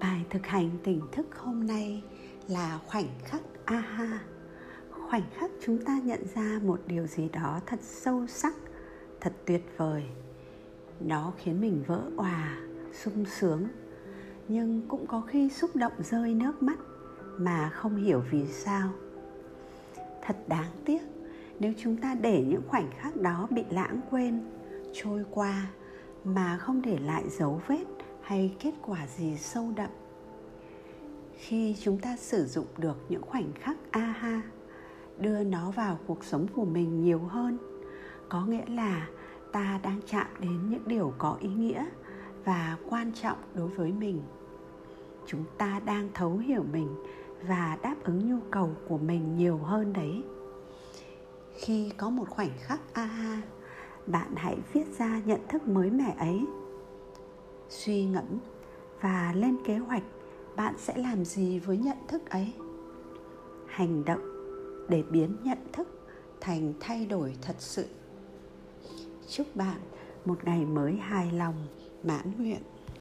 Bài thực hành tỉnh thức hôm nay là khoảnh khắc aha. Khoảnh khắc chúng ta nhận ra một điều gì đó thật sâu sắc, thật tuyệt vời. Nó khiến mình vỡ òa, sung sướng, nhưng cũng có khi xúc động rơi nước mắt mà không hiểu vì sao. Thật đáng tiếc nếu chúng ta để những khoảnh khắc đó bị lãng quên, trôi qua mà không để lại dấu vết hay kết quả gì sâu đậm? Khi chúng ta sử dụng được những khoảnh khắc aha, đưa nó vào cuộc sống của mình nhiều hơn, có nghĩa là ta đang chạm đến những điều có ý nghĩa và quan trọng đối với mình. Chúng ta đang thấu hiểu mình và đáp ứng nhu cầu của mình nhiều hơn đấy. Khi có một khoảnh khắc aha, bạn hãy viết ra nhận thức mới mẻ ấy suy ngẫm và lên kế hoạch bạn sẽ làm gì với nhận thức ấy. Hành động để biến nhận thức thành thay đổi thật sự. Chúc bạn một ngày mới hài lòng, mãn nguyện.